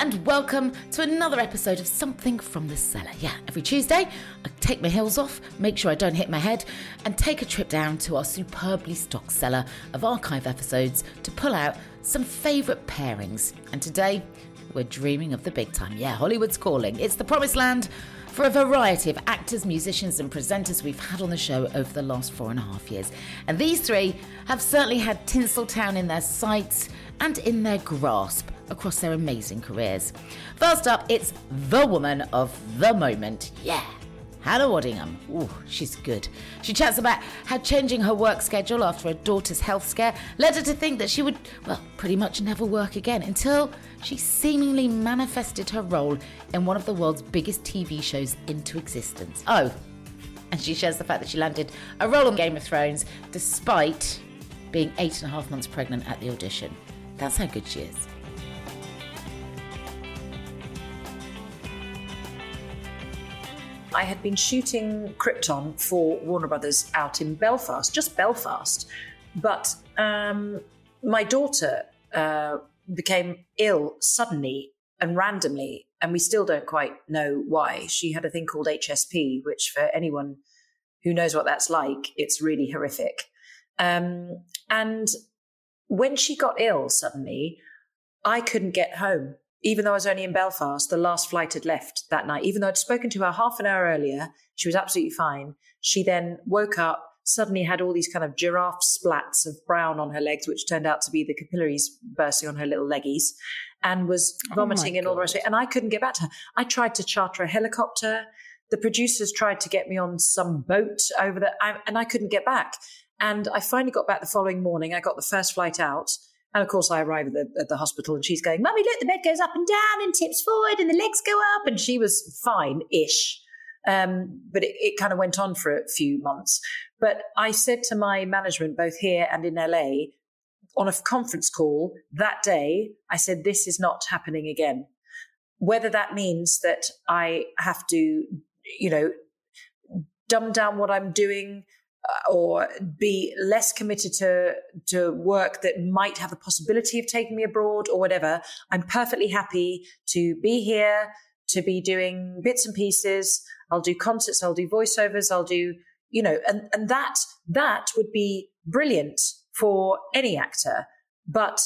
and welcome to another episode of Something from the Cellar. Yeah, every Tuesday I take my heels off, make sure I don't hit my head, and take a trip down to our superbly stocked cellar of archive episodes to pull out some favourite pairings. And today we're dreaming of the big time. Yeah, Hollywood's calling. It's the promised land for a variety of actors, musicians, and presenters we've had on the show over the last four and a half years. And these three have certainly had Tinseltown in their sights and in their grasp across their amazing careers. First up, it's the woman of the moment. Yeah. Hannah Waddingham. Ooh, she's good. She chats about how changing her work schedule after her daughter's health scare led her to think that she would, well, pretty much never work again until she seemingly manifested her role in one of the world's biggest TV shows into existence. Oh, and she shares the fact that she landed a role on Game of Thrones despite being eight and a half months pregnant at the audition. That's how good she is. I had been shooting Krypton for Warner Brothers out in Belfast, just Belfast. But um, my daughter uh, became ill suddenly and randomly, and we still don't quite know why. She had a thing called HSP, which for anyone who knows what that's like, it's really horrific. Um, and when she got ill suddenly, I couldn't get home even though I was only in Belfast, the last flight had left that night. Even though I'd spoken to her half an hour earlier, she was absolutely fine. She then woke up, suddenly had all these kind of giraffe splats of brown on her legs, which turned out to be the capillaries bursting on her little leggies, and was oh vomiting and all the rest of it. And I couldn't get back to her. I tried to charter a helicopter. The producers tried to get me on some boat over there, and I couldn't get back. And I finally got back the following morning. I got the first flight out. And of course, I arrive at the, at the hospital and she's going, Mummy, look, the bed goes up and down and tips forward and the legs go up. And she was fine ish. Um, but it, it kind of went on for a few months. But I said to my management, both here and in LA, on a conference call that day, I said, This is not happening again. Whether that means that I have to, you know, dumb down what I'm doing, or be less committed to to work that might have the possibility of taking me abroad or whatever i'm perfectly happy to be here to be doing bits and pieces. I'll do concerts i'll do voiceovers i'll do you know and and that that would be brilliant for any actor. But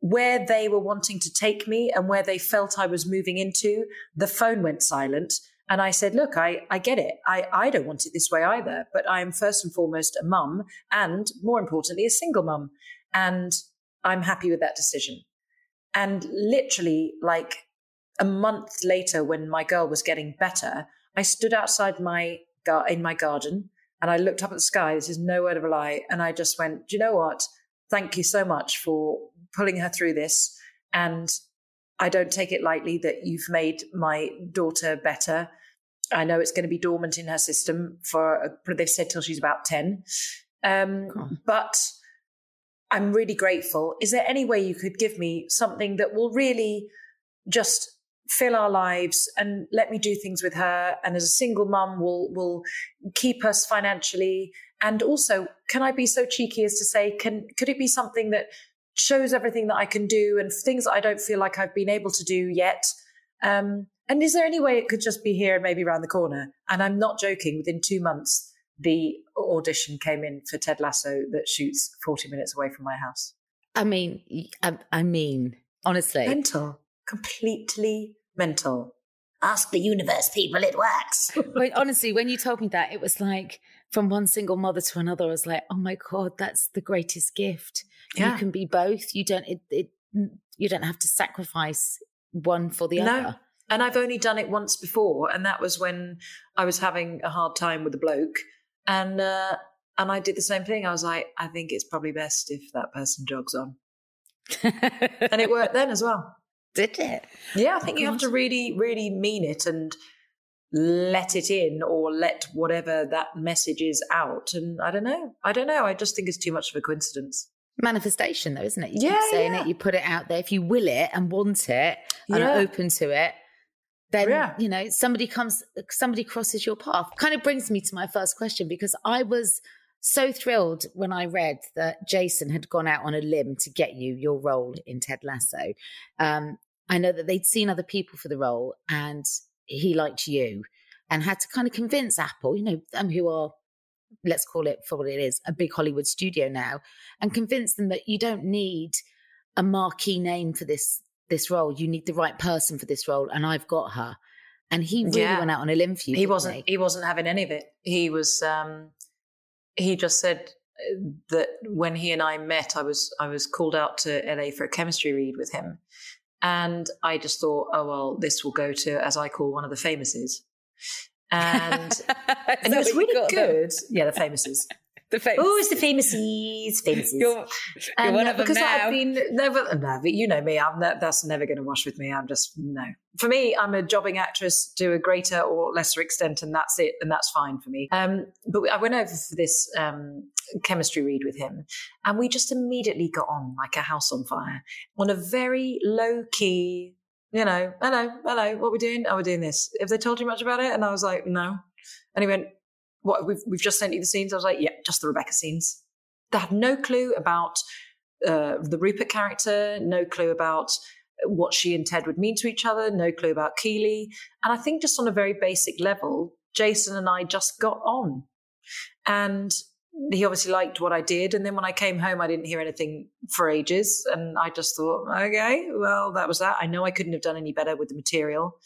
where they were wanting to take me and where they felt i was moving into the phone went silent and I said, look, I, I get it. I, I don't want it this way either, but I am first and foremost a mum and more importantly, a single mum. And I'm happy with that decision. And literally, like a month later, when my girl was getting better, I stood outside my gar- in my garden and I looked up at the sky. This is no word of a lie. And I just went, Do you know what? Thank you so much for pulling her through this. And I don't take it lightly that you've made my daughter better. I know it's going to be dormant in her system for, they've said till she's about 10. Um, but I'm really grateful. Is there any way you could give me something that will really just fill our lives and let me do things with her and as a single mum will will keep us financially and also can i be so cheeky as to say can could it be something that shows everything that i can do and things that i don't feel like i've been able to do yet um, and is there any way it could just be here and maybe around the corner and i'm not joking within two months the audition came in for ted lasso that shoots 40 minutes away from my house I mean, I, I mean, honestly, mental completely mental. Ask the universe, people, it works. Honestly, when you told me that, it was like from one single mother to another. I was like, oh my god, that's the greatest gift. Yeah. You can be both. You don't. It, it. You don't have to sacrifice one for the no. other. And I've only done it once before, and that was when I was having a hard time with a bloke, and uh, and I did the same thing. I was like, I think it's probably best if that person jogs on, and it worked then as well. Did it? Yeah, I think you have to really, really mean it and let it in or let whatever that message is out. And I don't know. I don't know. I just think it's too much of a coincidence. Manifestation, though, isn't it? You yeah, keep saying yeah. it, you put it out there. If you will it and want it and yeah. are open to it, then yeah. you know somebody comes, somebody crosses your path. Kind of brings me to my first question because I was so thrilled when I read that Jason had gone out on a limb to get you your role in Ted Lasso. Um, I know that they'd seen other people for the role and he liked you and had to kind of convince Apple, you know, them who are, let's call it for what it is, a big Hollywood studio now, and convince them that you don't need a marquee name for this this role. You need the right person for this role, and I've got her. And he really yeah. went out on a limb for you. He wasn't. He? he wasn't having any of it. He was. um He just said uh, that when he and I met, I was I was called out to LA for a chemistry read with him, and I just thought, oh, well, this will go to, as I call one of the famouses. And, and it was really good. Them? Yeah, the famouses. the famous. Oh, it's the famousies, famousies. You're, you're one of them because now. I've been never, no, but you know me. I'm ne- that's never going to wash with me. I'm just no. For me, I'm a jobbing actress to a greater or lesser extent, and that's it, and that's fine for me. Um, but I went over for this um, chemistry read with him, and we just immediately got on like a house on fire on a very low key. You know, hello, hello, what we doing? Oh, we're doing this. Have they told you much about it? And I was like, no. And he went, what we've we've just sent you the scenes. I was like, yeah, just the Rebecca scenes. They had no clue about uh, the Rupert character, no clue about what she and Ted would mean to each other, no clue about Keeley. And I think just on a very basic level, Jason and I just got on. And he obviously liked what I did. And then when I came home, I didn't hear anything for ages. And I just thought, okay, well, that was that. I know I couldn't have done any better with the material.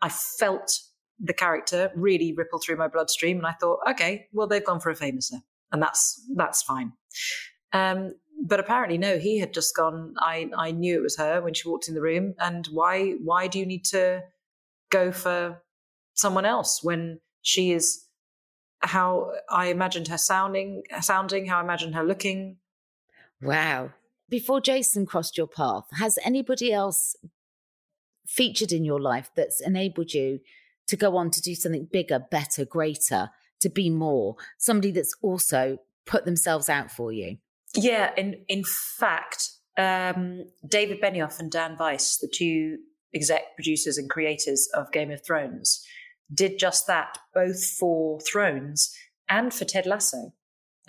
I felt the character really ripple through my bloodstream. And I thought, okay, well, they've gone for a famouser, and that's that's fine. Um, but apparently, no, he had just gone. I I knew it was her when she walked in the room. And why why do you need to go for someone else when she is how I imagined her sounding, sounding, how I imagined her looking. Wow. Before Jason crossed your path, has anybody else featured in your life that's enabled you to go on to do something bigger, better, greater, to be more, somebody that's also put themselves out for you. Yeah, in in fact, um, David Benioff and Dan Weiss, the two exec producers and creators of Game of Thrones, did just that, both for Thrones and for Ted Lasso.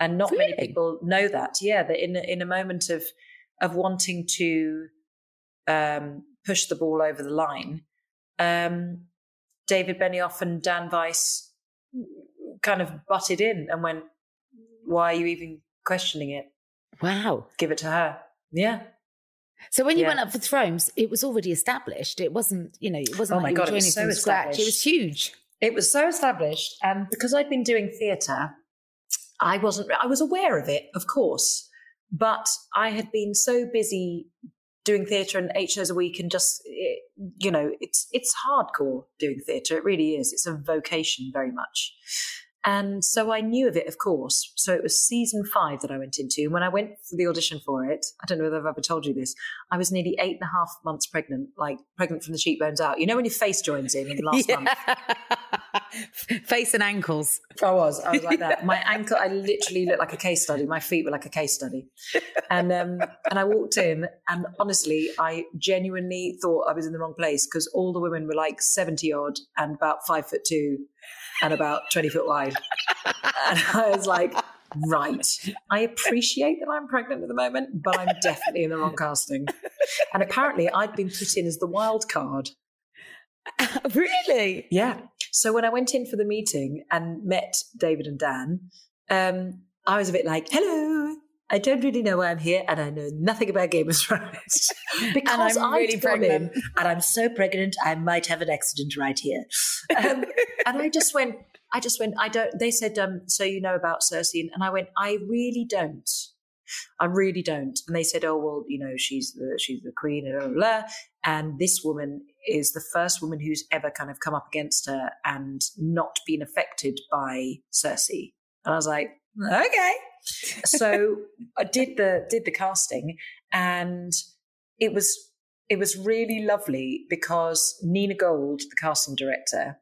And not really? many people know that. Yeah, that in in a moment of of wanting to um, push the ball over the line, um, David Benioff and Dan Weiss kind of butted in and went, "Why are you even questioning it? Wow, give it to her." Yeah. So when you yeah. went up for Thrones, it was already established. It wasn't, you know, it wasn't. Oh like my god, it was so scratch. It was huge. It was so established, and because I'd been doing theatre, I wasn't. I was aware of it, of course, but I had been so busy doing theatre and eight shows a week and just it, you know it's it's hardcore doing theatre it really is it's a vocation very much and so I knew of it, of course. So it was season five that I went into. And when I went for the audition for it, I don't know whether I've ever told you this, I was nearly eight and a half months pregnant, like pregnant from the cheekbones out. You know when your face joins in in the last month? Face and ankles. I was. I was like that. My ankle, I literally looked like a case study. My feet were like a case study. And um, and I walked in, and honestly, I genuinely thought I was in the wrong place because all the women were like 70 odd and about five foot two and about 20 foot wide. and I was like, right, I appreciate that I'm pregnant at the moment, but I'm definitely in the wrong casting. And apparently, I'd been put in as the wild card. really? Yeah. So when I went in for the meeting and met David and Dan, um, I was a bit like, hello. I don't really know why I'm here, and I know nothing about Game of Thrones because I'm really pregnant. in, and I'm so pregnant, I might have an accident right here. Um, and I just went, I just went, I don't. They said, um, so you know about Cersei, and I went, I really don't. I really don't. And they said, oh well, you know, she's the she's the queen, and blah, blah, blah. And this woman is the first woman who's ever kind of come up against her and not been affected by Cersei. And I was like, okay. So I did the did the casting, and it was it was really lovely because Nina Gold, the casting director,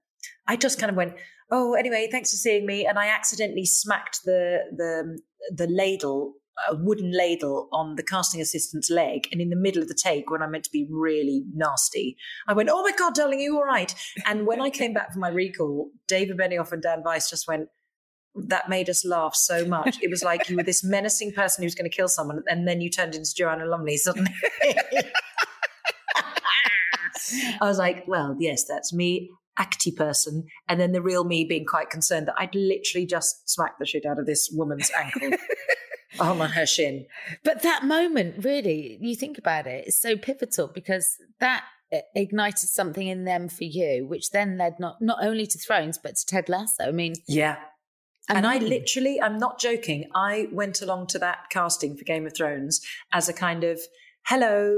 I just kind of went, oh, anyway, thanks for seeing me, and I accidentally smacked the the the ladle. A wooden ladle on the casting assistant's leg, and in the middle of the take, when I meant to be really nasty, I went, "Oh my god, darling, are you all right?" And when I came back from my recall, David Benioff and Dan Weiss just went, that made us laugh so much. It was like you were this menacing person who's going to kill someone, and then you turned into Joanna Lumley suddenly. I was like, well, yes, that's me, acty person, and then the real me being quite concerned that I'd literally just smacked the shit out of this woman's ankle. on her shin. But that moment, really, you think about it, it's so pivotal because that uh, ignited something in them for you, which then led not not only to Thrones but to Ted Lasso. I mean, Yeah. And I literally, I'm not joking, I went along to that casting for Game of Thrones as a kind of, hello,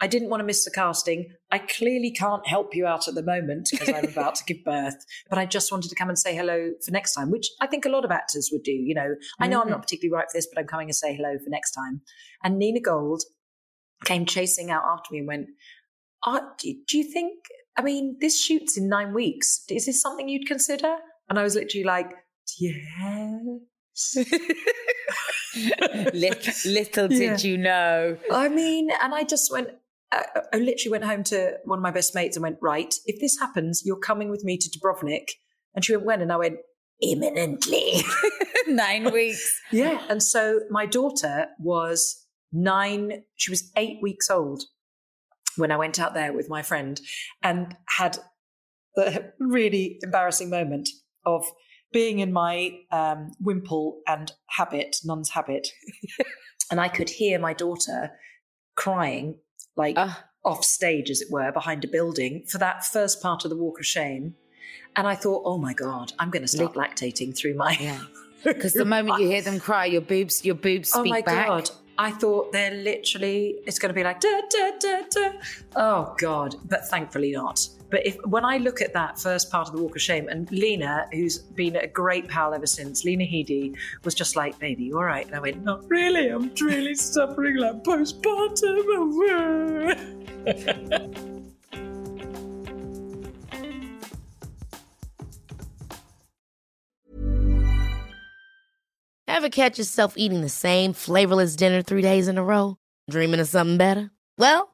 I didn't want to miss the casting. I clearly can't help you out at the moment because I'm about to give birth, but I just wanted to come and say hello for next time, which I think a lot of actors would do. You know, I know I'm not mm-hmm. particularly right for this, but I'm coming to say hello for next time. And Nina Gold came chasing out after me and went, "Are- do do you think, I mean, this shoots in nine weeks. Is this something you'd consider? And I was literally like, yes. little, little Yeah. did you know. I mean, and I just went, I, I literally went home to one of my best mates and went, right, if this happens, you're coming with me to Dubrovnik. And she went, when? And I went, imminently. Nine weeks. yeah. And so my daughter was nine, she was eight weeks old when I went out there with my friend and had the really embarrassing moment of being in my um, wimple and habit, nun's habit. and I could hear my daughter crying, like Ah. off stage, as it were, behind a building for that first part of the Walk of Shame. And I thought, oh my God, I'm going to start lactating through my. Yeah. Because the moment you hear them cry, your boobs, your boobs Oh speak my back. god! I thought they're literally it's going to be like da da da da. Oh god! But thankfully not. But if when I look at that first part of the Walk of Shame, and Lena, who's been a great pal ever since, Lena Headey was just like, "Baby, all right?" And I went, "Not really. I'm really suffering like postpartum." Ever catch yourself eating the same flavorless dinner three days in a row? Dreaming of something better? Well,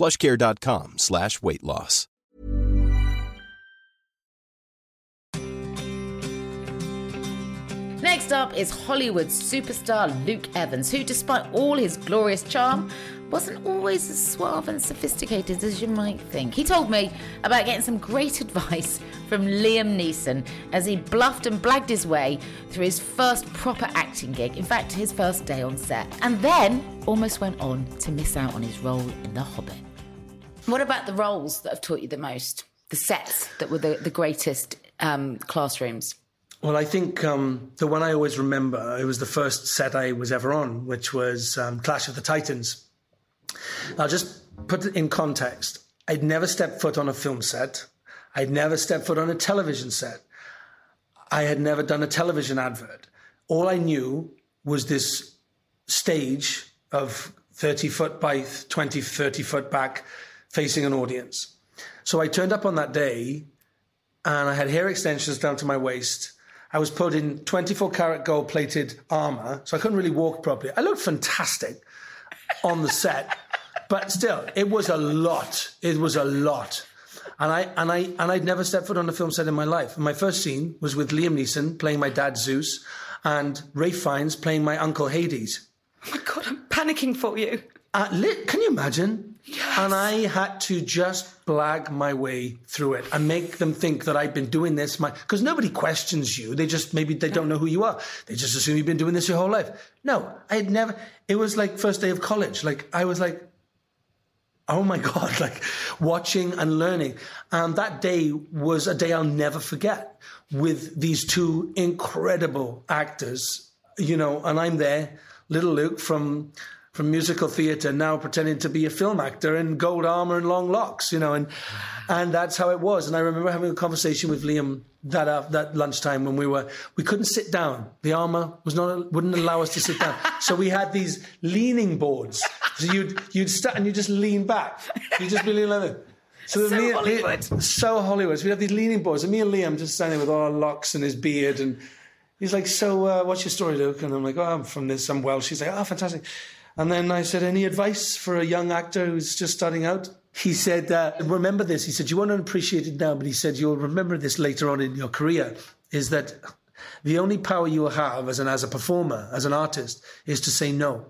plushcare.com slash weight loss. Next up is Hollywood superstar Luke Evans, who, despite all his glorious charm, wasn't always as suave and sophisticated as you might think. He told me about getting some great advice from Liam Neeson as he bluffed and blagged his way through his first proper acting gig, in fact, his first day on set, and then almost went on to miss out on his role in The Hobbit. What about the roles that have taught you the most? The sets that were the, the greatest um, classrooms? Well, I think um, the one I always remember, it was the first set I was ever on, which was um, Clash of the Titans. I'll just put it in context. I'd never stepped foot on a film set. I'd never stepped foot on a television set. I had never done a television advert. All I knew was this stage of 30 foot by 20, 30 foot back facing an audience. So I turned up on that day and I had hair extensions down to my waist. I was put in 24 karat gold plated armor, so I couldn't really walk properly. I looked fantastic on the set, but still, it was a lot. It was a lot. And I and I and I'd never stepped foot on a film set in my life. And my first scene was with Liam Neeson playing my dad Zeus, and Ralph Fiennes playing my uncle Hades. Oh my God, I'm panicking for you. Uh, can you imagine? And I had to just blag my way through it and make them think that I've been doing this. Because nobody questions you. They just, maybe they don't know who you are. They just assume you've been doing this your whole life. No, I had never, it was like first day of college. Like, I was like, oh my God, like watching and learning. And that day was a day I'll never forget with these two incredible actors, you know, and I'm there, little Luke from from musical theatre now pretending to be a film actor in gold armor and long locks, you know, and and that's how it was. And I remember having a conversation with Liam that uh, that lunchtime when we were we couldn't sit down. The armor was not wouldn't allow us to sit down, so we had these leaning boards. So you'd you'd start and you just lean back. You just be leaning like that. So, so me, Hollywood. so Hollywood. So we have these leaning boards, and me and Liam just standing with all our locks and his beard, and he's like, "So, uh, what's your story, Luke?" And I'm like, "Oh, I'm from this. I'm Welsh." He's like, "Oh, fantastic." And then I said, Any advice for a young actor who's just starting out? He said, uh, Remember this. He said, You won't appreciate it now, but he said, You'll remember this later on in your career is that the only power you have as an as a performer, as an artist, is to say no.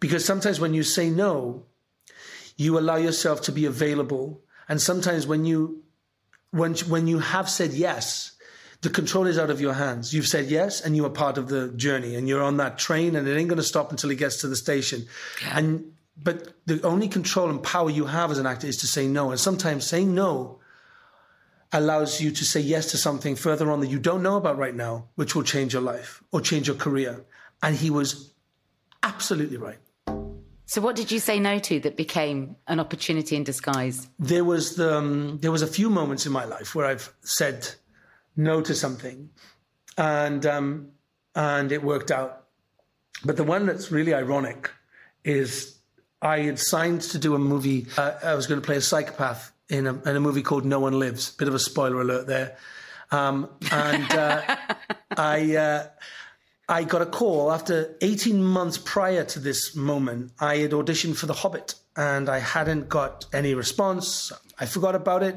Because sometimes when you say no, you allow yourself to be available. And sometimes when you when when you have said yes, the control is out of your hands. You've said yes, and you are part of the journey, and you're on that train, and it ain't going to stop until it gets to the station. Yeah. And but the only control and power you have as an actor is to say no. And sometimes saying no allows you to say yes to something further on that you don't know about right now, which will change your life or change your career. And he was absolutely right. So, what did you say no to that became an opportunity in disguise? There was the, um, there was a few moments in my life where I've said no to something, and um, and it worked out. But the one that's really ironic is I had signed to do a movie. Uh, I was going to play a psychopath in a, in a movie called No One Lives. Bit of a spoiler alert there. Um, and uh, I uh, I got a call after 18 months prior to this moment. I had auditioned for The Hobbit and I hadn't got any response. I forgot about it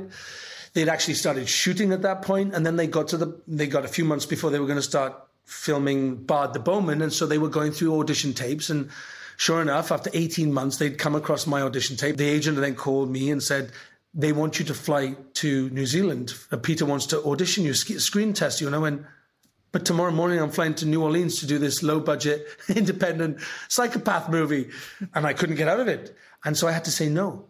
they'd actually started shooting at that point, and then they got to the they got a few months before they were going to start filming Bard the Bowman, and so they were going through audition tapes and. Sure enough, after 18 months, they'd come across my audition tape. The agent then called me and said, they want you to fly to New Zealand. Uh, Peter wants to audition you, screen test you. And I went, but tomorrow morning I'm flying to New Orleans to do this low budget, independent psychopath movie. And I couldn't get out of it. And so I had to say no.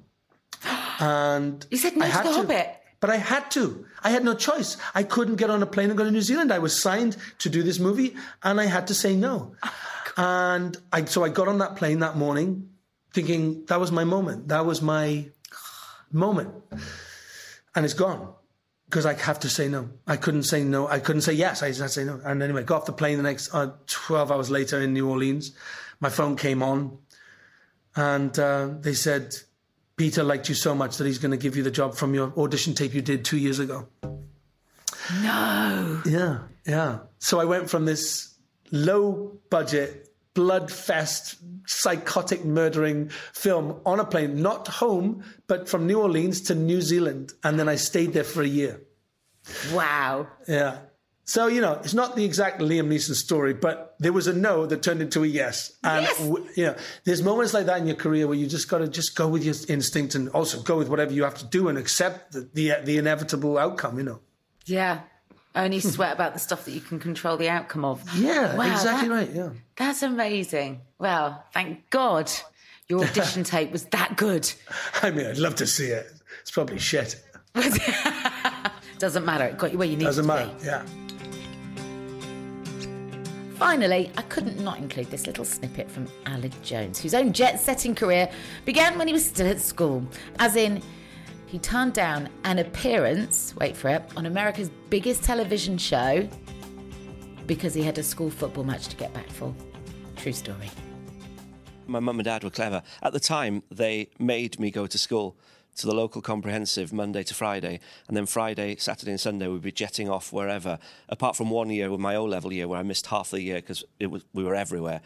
and You said no I to The Hobbit. But I had to. I had no choice. I couldn't get on a plane and go to New Zealand. I was signed to do this movie, and I had to say no. and I so I got on that plane that morning, thinking that was my moment. That was my moment, and it's gone because I have to say no. I couldn't say no. I couldn't say yes. I just had to say no. And anyway, got off the plane the next uh, twelve hours later in New Orleans. My phone came on, and uh, they said Peter liked you so much that he's going to give you the job from your audition tape you did two years ago. No. Yeah, yeah. So I went from this low budget, blood fest, psychotic murdering film on a plane, not home, but from New Orleans to New Zealand. And then I stayed there for a year. Wow. Yeah. So, you know, it's not the exact Liam Neeson story, but there was a no that turned into a yes. And, Yes. w- you know, there's moments like that in your career where you just got to just go with your instinct and also go with whatever you have to do and accept the, the, the inevitable outcome, you know. Yeah. Only sweat about the stuff that you can control the outcome of. Yeah, Wow, exactly that- right. Yeah. That's amazing. Well, thank God your audition tape was that good. I mean, I'd love to see it. It's probably shit. Doesn't matter. It got you where you need Doesn't matter. be. Yeah. Finally, I couldn't not include this little snippet from Aled Jones, whose own jet setting career began when he was still at school. As in, he turned down an appearance, wait for it, on America's biggest television show because he had a school football match to get back for. True story. My mum and dad were clever. At the time, they made me go to school to the local comprehensive Monday to Friday, and then Friday, Saturday, and Sunday we'd be jetting off wherever. Apart from one year with my O level year where I missed half the year because it was we were everywhere.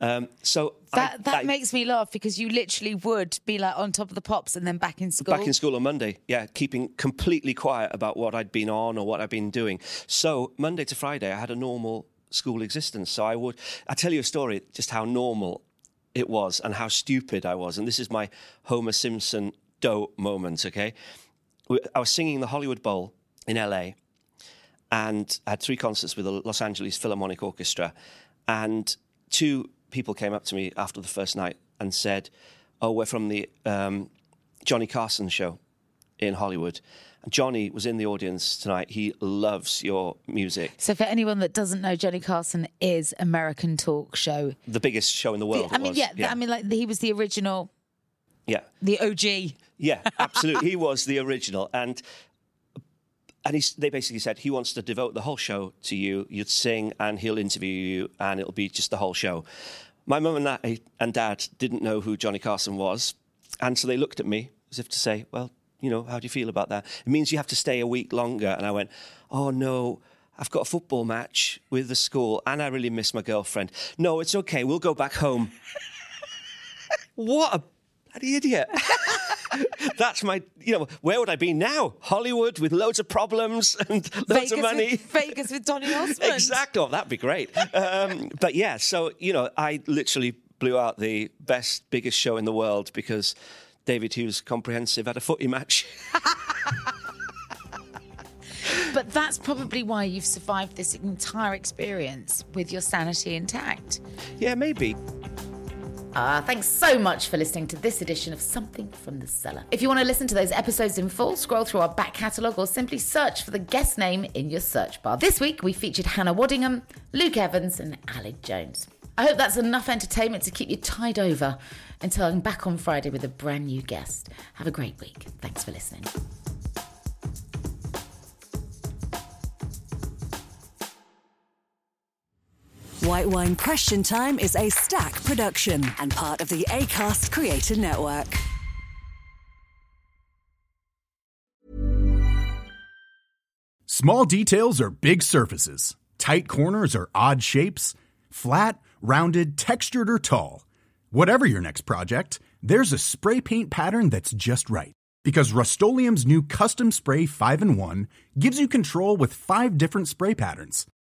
Um, so I- That that I- makes me laugh because you literally would be like on top of the pops and then back in school. Back in school on Monday, yeah, keeping completely quiet about what I'd been on or what I'd been doing. So Monday to Friday, I had a normal school existence. So I would, I tell you a story, just how normal it was and how stupid I was. And this is my Homer Simpson doe moment. Okay, I was singing the Hollywood Bowl in LA, and I had three concerts with the Los Angeles Philharmonic Orchestra, and two people came up to me after the first night and said, "Oh, we're from the um, Johnny Carson show in Hollywood." And Johnny was in the audience tonight. He loves your music, So for anyone that doesn't know, Johnny Carson is American talk show. the biggest show in the world. I mean, was. yeah, I mean, like he was the original, yeah. the OG. Yeah, absolutely. he was the original, and and he's, they basically said he wants to devote the whole show to you. You'd sing, and he'll interview you, and it'll be just the whole show. My mum and, that, and dad didn't know who Johnny Carson was, and so they looked at me as if to say, "Well, you know, how do you feel about that? It means you have to stay a week longer." And I went, "Oh no." I've got a football match with the school and I really miss my girlfriend. No, it's okay. We'll go back home. what a bloody idiot. That's my, you know, where would I be now? Hollywood with loads of problems and loads Vegas of money. With, Vegas with Donny Osmond. exactly. Oh, that'd be great. Um, but yeah, so, you know, I literally blew out the best, biggest show in the world because David Hughes Comprehensive had a footy match. But that's probably why you've survived this entire experience with your sanity intact. yeah, maybe. Ah, thanks so much for listening to this edition of Something from the Cellar. If you want to listen to those episodes in full, scroll through our back catalogue or simply search for the guest name in your search bar. This week we featured Hannah Waddingham, Luke Evans, and Aled Jones. I hope that's enough entertainment to keep you tide over until I'm back on Friday with a brand new guest. Have a great week. Thanks for listening. White Wine Question Time is a Stak production and part of the ACAST Creator Network. Small details are big surfaces. Tight corners are odd shapes. Flat, rounded, textured, or tall. Whatever your next project, there's a spray paint pattern that's just right. Because Rust new Custom Spray 5 in 1 gives you control with five different spray patterns.